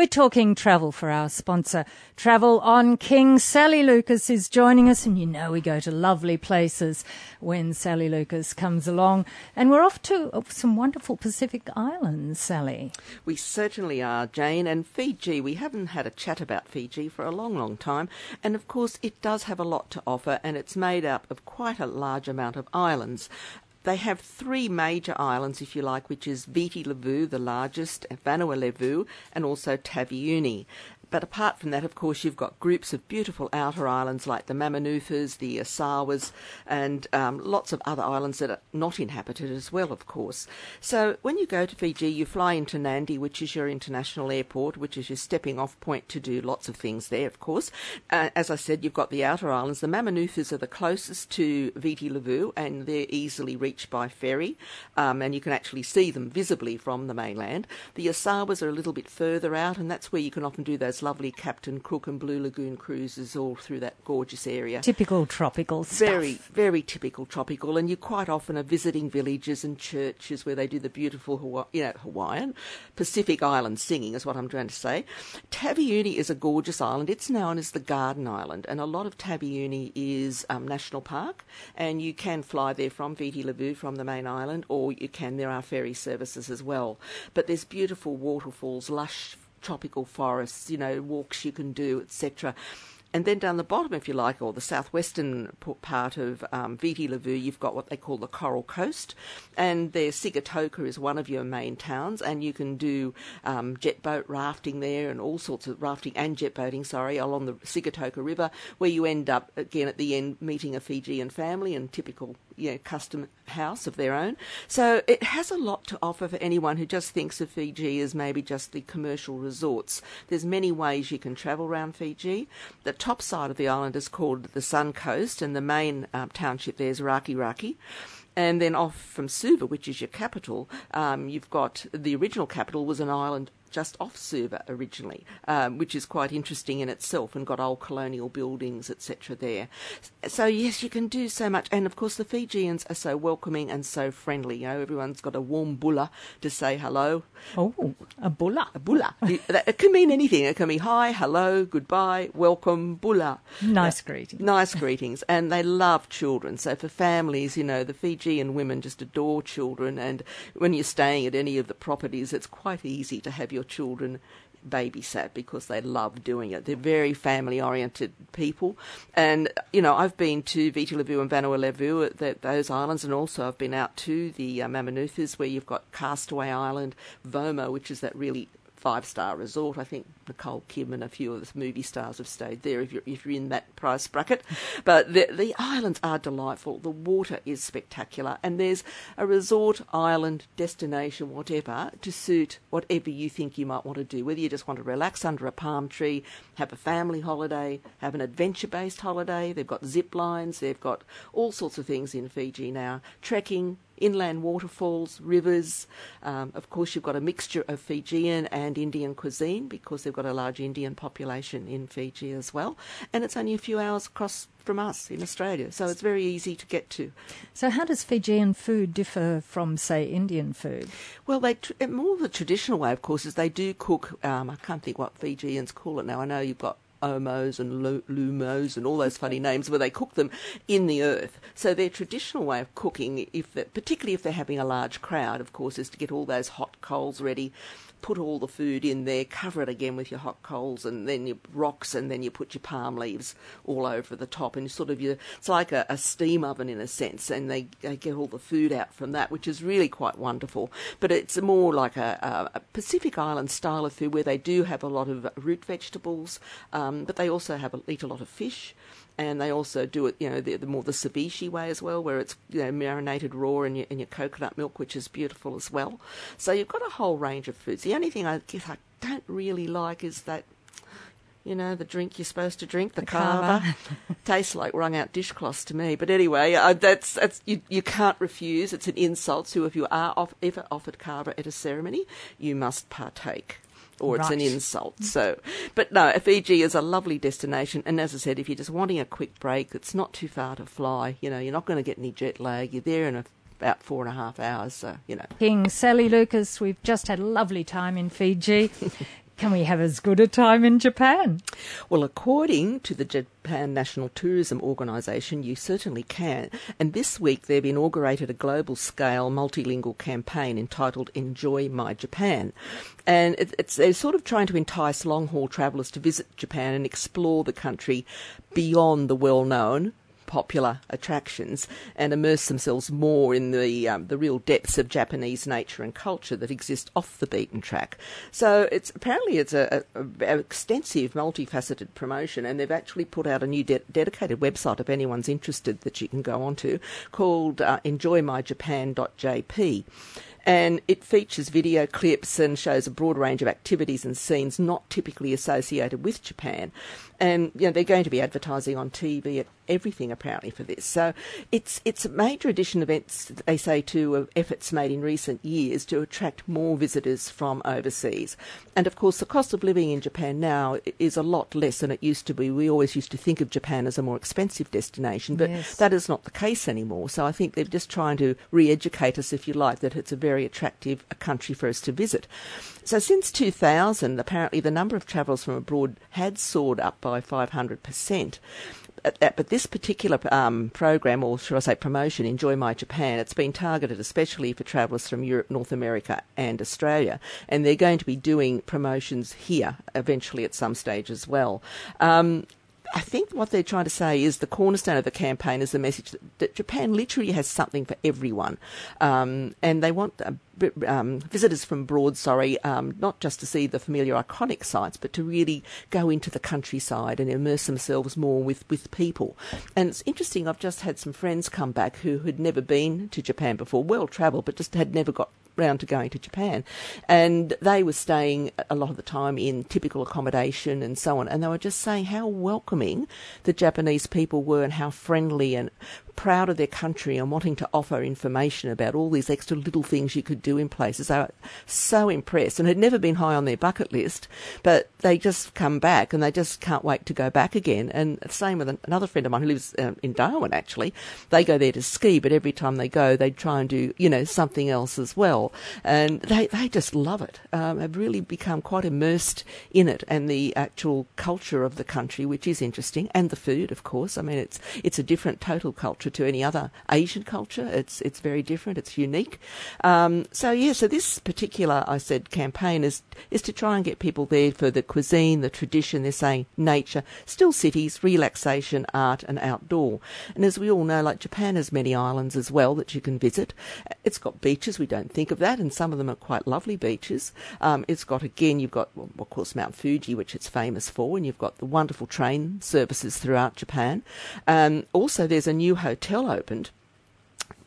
We're talking travel for our sponsor. Travel on King. Sally Lucas is joining us, and you know we go to lovely places when Sally Lucas comes along. And we're off to some wonderful Pacific islands, Sally. We certainly are, Jane. And Fiji, we haven't had a chat about Fiji for a long, long time. And of course, it does have a lot to offer, and it's made up of quite a large amount of islands. They have three major islands, if you like, which is Viti Levu, the largest, Vanua Levu, and also Taveuni. But apart from that, of course, you've got groups of beautiful outer islands like the Mamanucas, the Yasawas, and um, lots of other islands that are not inhabited as well, of course. So when you go to Fiji, you fly into Nadi, which is your international airport, which is your stepping off point to do lots of things there, of course. Uh, as I said, you've got the outer islands. The Mamanucas are the closest to Viti Levu, and they're easily reached by ferry, um, and you can actually see them visibly from the mainland. The Yasawas are a little bit further out, and that's where you can often do those lovely Captain Cook and Blue Lagoon cruises all through that gorgeous area. Typical tropical stuff. Very, very typical tropical, and you quite often are visiting villages and churches where they do the beautiful, Hawaii, you know, Hawaiian, Pacific Island singing, is what I'm trying to say. Taveuni is a gorgeous island. It's known as the Garden Island, and a lot of Taveuni is um, national park, and you can fly there from Viti Levu, from the main island, or you can. There are ferry services as well, but there's beautiful waterfalls, lush tropical forests, you know, walks you can do, etc. And then down the bottom, if you like, or the southwestern part of um, Viti Levu, you've got what they call the Coral Coast. And there, Sigatoka is one of your main towns, and you can do um, jet boat rafting there and all sorts of rafting and jet boating, sorry, along the Sigatoka River, where you end up, again, at the end, meeting a Fijian family and typical you know, custom house of their own. So it has a lot to offer for anyone who just thinks of Fiji as maybe just the commercial resorts. There's many ways you can travel around Fiji. The top side of the island is called the Sun Coast, and the main um, township there is Rakiraki. And then off from Suva, which is your capital, um, you've got the original capital was an island just off Suva originally, um, which is quite interesting in itself and got old colonial buildings, etc. there. So, yes, you can do so much. And of course, the Fijians are so welcoming and so friendly. You know, everyone's got a warm bula to say hello. Oh, a bula. A bula. it can mean anything. It can be hi, hello, goodbye, welcome, bula. Nice uh, greetings. Nice greetings. And they love children. So, for families, you know, the Fijian women just adore children. And when you're staying at any of the properties, it's quite easy to have your your children babysat because they love doing it. They're very family oriented people. And, you know, I've been to Viti Levu and Vanua Levu, those islands, and also I've been out to the uh, Mamanucas where you've got Castaway Island, Vomo, which is that really five star resort. I think Nicole Kim and a few of the movie stars have stayed there if you're if you're in that price bracket. But the the islands are delightful. The water is spectacular, and there's a resort island destination, whatever, to suit whatever you think you might want to do. Whether you just want to relax under a palm tree, have a family holiday, have an adventure based holiday. They've got zip lines. They've got all sorts of things in Fiji now. Trekking, inland waterfalls, rivers. Um, of course, you've got a mixture of Fijian and Indian cuisine because they've got a large Indian population in Fiji as well. And it's only a few hours across from us in Australia, so it's very easy to get to. So, how does Fijian food differ from, say, Indian food? Well, they more the traditional way, of course, is they do cook. Um, I can't think what Fijians call it now. I know you've got omos and lumos and all those funny names where they cook them in the earth. So their traditional way of cooking, if particularly if they're having a large crowd, of course, is to get all those hot coals ready put all the food in there, cover it again with your hot coals and then your rocks, and then you put your palm leaves all over the top, and sort of you, it's like a, a steam oven in a sense, and they, they, get all the food out from that, which is really quite wonderful. But it's more like a, a Pacific Island style of food where they do have a lot of root vegetables, um, but they also have eat a lot of fish and they also do it, you know, the, the, more the ceviche way as well, where it's you know marinated raw in your in your coconut milk, which is beautiful as well. So you've got a whole range of foods. The only thing I guess I don't really like is that. You know, the drink you're supposed to drink, the, the kava, tastes like wrung out dishcloths to me. But anyway, uh, that's that's you, you can't refuse. It's an insult. So if you are off, ever offered kava at a ceremony, you must partake or right. it's an insult. So, but no, Fiji is a lovely destination, and as I said, if you're just wanting a quick break, it's not too far to fly. You know, you're not going to get any jet lag. You're there in a about four and a half hours, so, you know. King Sally Lucas, we've just had a lovely time in Fiji. Can we have as good a time in Japan? Well, according to the Japan National Tourism Organisation, you certainly can. And this week they've inaugurated a global scale multilingual campaign entitled Enjoy My Japan. And it's, they're sort of trying to entice long haul travellers to visit Japan and explore the country beyond the well known popular attractions and immerse themselves more in the um, the real depths of Japanese nature and culture that exist off the beaten track. So it's apparently it's a, a, a extensive, multifaceted promotion, and they've actually put out a new de- dedicated website if anyone's interested that you can go onto called uh, enjoymyjapan.jp and it features video clips and shows a broad range of activities and scenes not typically associated with Japan. And you know, they're going to be advertising on TV, everything apparently for this. So it's it's a major addition events they say to uh, efforts made in recent years to attract more visitors from overseas. And of course, the cost of living in Japan now is a lot less than it used to be. We always used to think of Japan as a more expensive destination, but yes. that is not the case anymore. So I think they're just trying to re-educate us, if you like, that it's a very attractive country for us to visit. So since 2000, apparently the number of travellers from abroad had soared up by 500%. But this particular um, program, or should I say promotion, Enjoy My Japan, it's been targeted especially for travellers from Europe, North America, and Australia. And they're going to be doing promotions here eventually at some stage as well. Um, I think what they're trying to say is the cornerstone of the campaign is the message that, that Japan literally has something for everyone, um, and they want uh, um, visitors from abroad, sorry, um, not just to see the familiar iconic sites, but to really go into the countryside and immerse themselves more with, with people. And it's interesting, I've just had some friends come back who had never been to Japan before, well travelled, but just had never got round to going to Japan. And they were staying a lot of the time in typical accommodation and so on. And they were just saying how welcoming the Japanese people were and how friendly and proud of their country and wanting to offer information about all these extra little things you could do in places. They were so impressed and had never been high on their bucket list, but they just come back and they just can't wait to go back again. And the same with another friend of mine who lives um, in Darwin actually. They go there to ski, but every time they go, they try and do, you know, something else as well. And they, they just love it. Um, have really become quite immersed in it and the actual culture of the country, which is interesting, and the food, of course. I mean, it's, it's a different total culture culture to any other Asian culture. It's it's very different. It's unique. Um, so yeah, so this particular I said campaign is is to try and get people there for the cuisine, the tradition. They're saying nature, still cities, relaxation, art, and outdoor. And as we all know, like Japan has many islands as well that you can visit. It's got beaches. We don't think of that, and some of them are quite lovely beaches. Um, it's got again, you've got well, of course Mount Fuji, which it's famous for, and you've got the wonderful train services throughout Japan. Um, also, there's a new hotel opened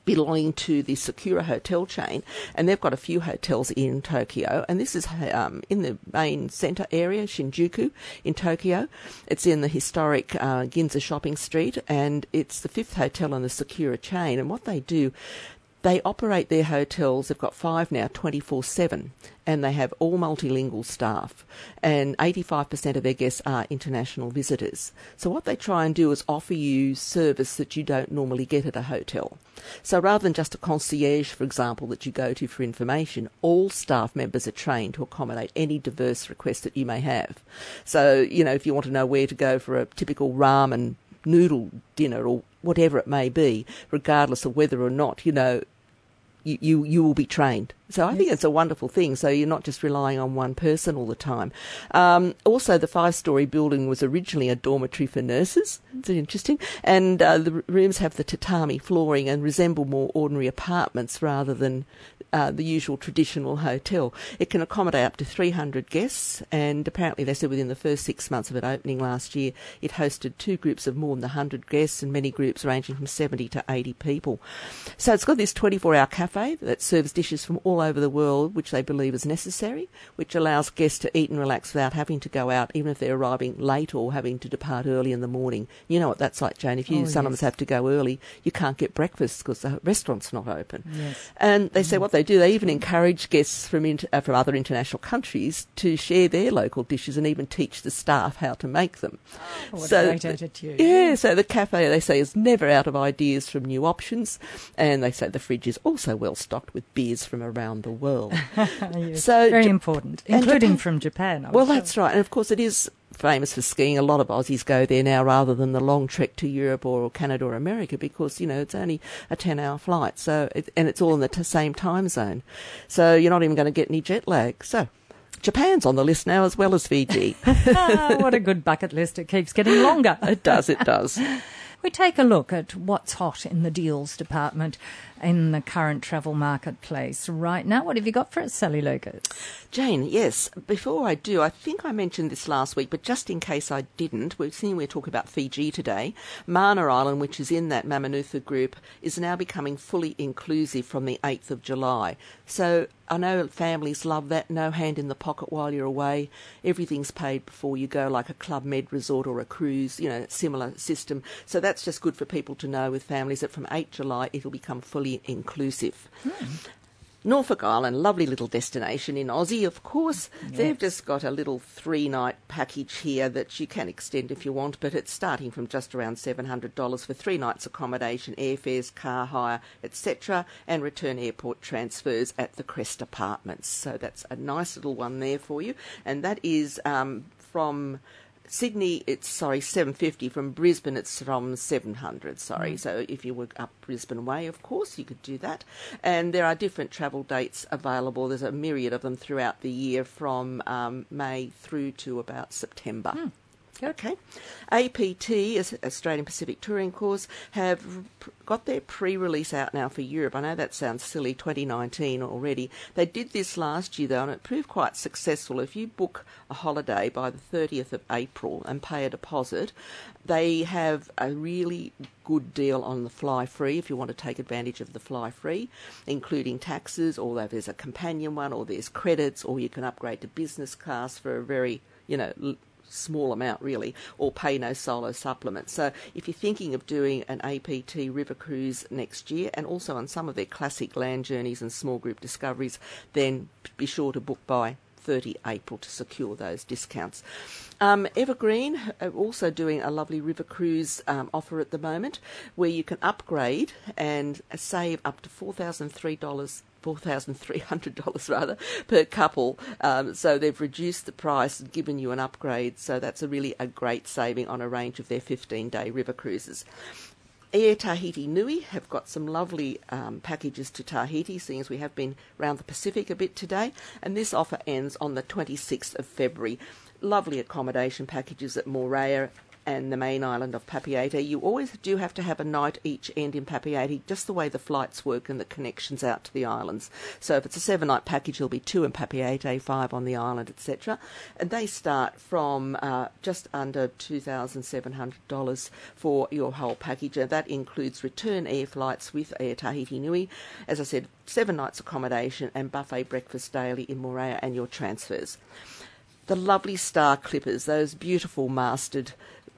belonging to the Sakura hotel chain, and they've got a few hotels in Tokyo. And this is um, in the main centre area, Shinjuku, in Tokyo. It's in the historic uh, Ginza shopping street, and it's the fifth hotel in the Sakura chain. And what they do, they operate their hotels, they've got five now, 24 7, and they have all multilingual staff, and 85% of their guests are international visitors. So, what they try and do is offer you service that you don't normally get at a hotel. So, rather than just a concierge, for example, that you go to for information, all staff members are trained to accommodate any diverse request that you may have. So, you know, if you want to know where to go for a typical ramen noodle dinner or whatever it may be, regardless of whether or not, you know, you, you, you will be trained. So I yes. think it's a wonderful thing. So you're not just relying on one person all the time. Um, also, the five story building was originally a dormitory for nurses. It's interesting. And uh, the rooms have the tatami flooring and resemble more ordinary apartments rather than uh, the usual traditional hotel. It can accommodate up to 300 guests, and apparently they said within the first six months of it opening last year, it hosted two groups of more than 100 guests and many groups ranging from 70 to 80 people. So it's got this 24 hour cafe that serves dishes from all over the world, which they believe is necessary, which allows guests to eat and relax without having to go out, even if they're arriving late or having to depart early in the morning. You know what that's like, Jane. If you oh, sometimes yes. have to go early, you can't get breakfast because the restaurant's not open. Yes. And they mm. say what they do, they even encourage guests from, inter- uh, from other international countries to share their local dishes and even teach the staff how to make them. Oh, what so, a great attitude. Yeah, so the cafe, they say, is never out of ideas from new options. And they say the fridge is also well stocked with beers from around around the world. so very important, including Japan, from Japan. well, sure. that's right, and of course it is famous for skiing. A lot of Aussies go there now rather than the long trek to Europe or Canada or America because you know it's only a ten-hour flight. So it, and it's all in the t- same time zone, so you're not even going to get any jet lag. So. Japan's on the list now as well as Fiji. ah, what a good bucket list. It keeps getting longer. it does, it does. We take a look at what's hot in the deals department in the current travel marketplace right now. What have you got for us, Sally Lucas? Jane, yes. Before I do, I think I mentioned this last week, but just in case I didn't, we've seen we're talking about Fiji today. Mana Island, which is in that Mamanuca group, is now becoming fully inclusive from the 8th of July. So I know families love that. No hand in the pocket while you're away. Everything's paid before you go, like a Club Med resort or a cruise, you know, similar system. So that's just good for people to know with families that from 8 July it'll become fully inclusive. Mm. Norfolk Island, lovely little destination in Aussie, of course. Yes. They've just got a little three night package here that you can extend if you want, but it's starting from just around $700 for three nights accommodation, airfares, car hire, etc., and return airport transfers at the Crest Apartments. So that's a nice little one there for you. And that is um, from Sydney, it's sorry, seven fifty. From Brisbane, it's from seven hundred. Sorry, mm. so if you were up Brisbane way, of course you could do that. And there are different travel dates available. There's a myriad of them throughout the year, from um, May through to about September. Mm. Okay. APT, Australian Pacific Touring Course, have got their pre-release out now for Europe. I know that sounds silly, 2019 already. They did this last year though, and it proved quite successful. If you book a holiday by the 30th of April and pay a deposit, they have a really good deal on the fly free if you want to take advantage of the fly free, including taxes, or there's a companion one, or there's credits, or you can upgrade to business class for a very, you know, small amount really, or pay no solo supplement. So if you're thinking of doing an APT river cruise next year, and also on some of their classic land journeys and small group discoveries, then be sure to book by 30 April to secure those discounts. Um, Evergreen are also doing a lovely river cruise um, offer at the moment where you can upgrade and save up to $4,003 $4,300 rather per couple. Um, so they've reduced the price and given you an upgrade. So that's a really a great saving on a range of their 15 day river cruises. Air Tahiti Nui have got some lovely um, packages to Tahiti, seeing as we have been around the Pacific a bit today, and this offer ends on the 26th of February. Lovely accommodation packages at Moorea and the main island of Papeete, you always do have to have a night each end in Papeete, just the way the flights work and the connections out to the islands. So if it's a seven night package, there'll be two in Papeete, five on the island, etc. And they start from uh, just under $2,700 for your whole package, and that includes return air flights with Air Tahiti Nui. As I said, seven nights accommodation and buffet breakfast daily in Moorea and your transfers the lovely star clippers, those beautiful masted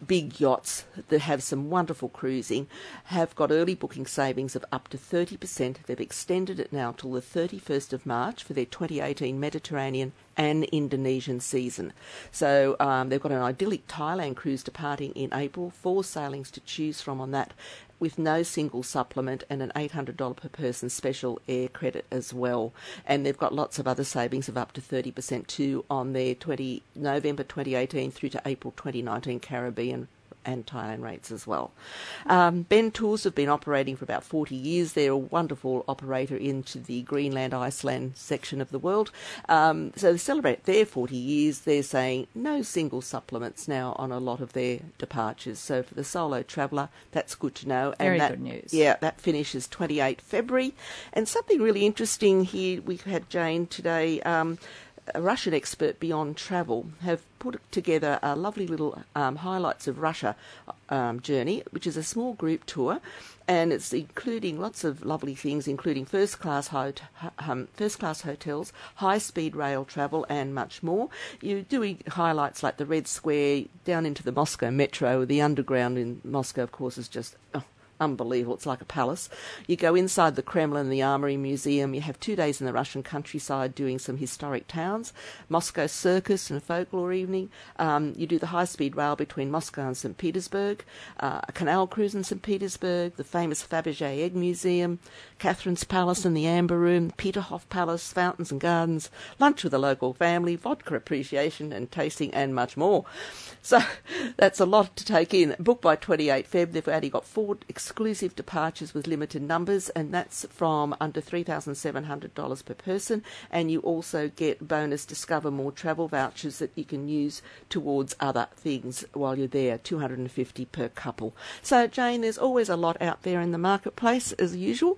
big yachts that have some wonderful cruising have got early booking savings of up to 30%. They've extended it now till the 31st of March for their 2018 Mediterranean and Indonesian season. So um, they've got an idyllic Thailand cruise departing in April, four sailings to choose from on that, with no single supplement and an $800 per person special air credit as well. And they've got lots of other savings of up to 30% too on their 20 November 2018 through to April 2019 Caribbean and Thailand rates as well. Um, Bentours have been operating for about 40 years. They're a wonderful operator into the Greenland, Iceland section of the world. Um, so to celebrate their 40 years, they're saying no single supplements now on a lot of their departures. So for the solo traveller, that's good to know. Very and that, good news. Yeah, that finishes 28 February. And something really interesting here, we've had Jane today. Um, a Russian expert beyond travel have put together a lovely little um, highlights of Russia um, journey, which is a small group tour, and it's including lots of lovely things, including first class hot, um, first class hotels, high speed rail travel, and much more. You're doing highlights like the Red Square down into the Moscow metro. The underground in Moscow, of course, is just oh, unbelievable. It's like a palace. You go inside the Kremlin the Armory Museum. You have two days in the Russian countryside doing some historic towns. Moscow Circus and folklore evening. Um, you do the high speed rail between Moscow and St. Petersburg. Uh, a canal cruise in St. Petersburg. The famous Fabergé Egg Museum. Catherine's Palace and the Amber Room. Peterhof Palace. Fountains and Gardens. Lunch with a local family. Vodka appreciation and tasting and much more. So that's a lot to take in. Booked by 28 Feb. They've only got four exclusive departures with limited numbers, and that's from under $3,700 per person. And you also get bonus Discover More travel vouchers that you can use towards other things while you're there, 250 per couple. So, Jane, there's always a lot out there in the marketplace as usual.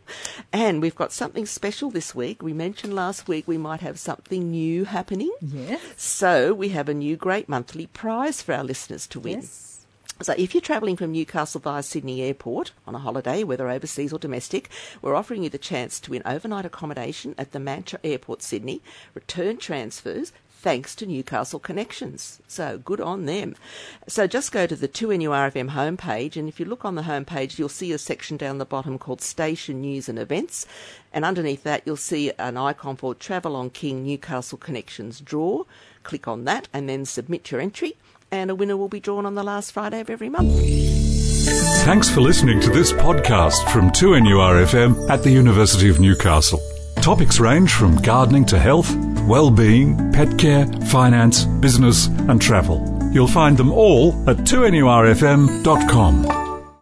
And we've got something special this week. We mentioned last week we might have something new happening. Yes. So, we have a new great monthly prize for our listeners to win. Yes. So, if you're travelling from Newcastle via Sydney Airport on a holiday, whether overseas or domestic, we're offering you the chance to win overnight accommodation at the Mantra Airport, Sydney, return transfers, thanks to Newcastle Connections. So good on them. So just go to the 2NURFM homepage, and if you look on the homepage, you'll see a section down the bottom called Station News and Events. And underneath that, you'll see an icon for Travel on King Newcastle Connections Draw. Click on that and then submit your entry and a winner will be drawn on the last Friday of every month. Thanks for listening to this podcast from 2NURFM at the University of Newcastle. Topics range from gardening to health, well-being, pet care, finance, business and travel. You'll find them all at 2NURFM.com.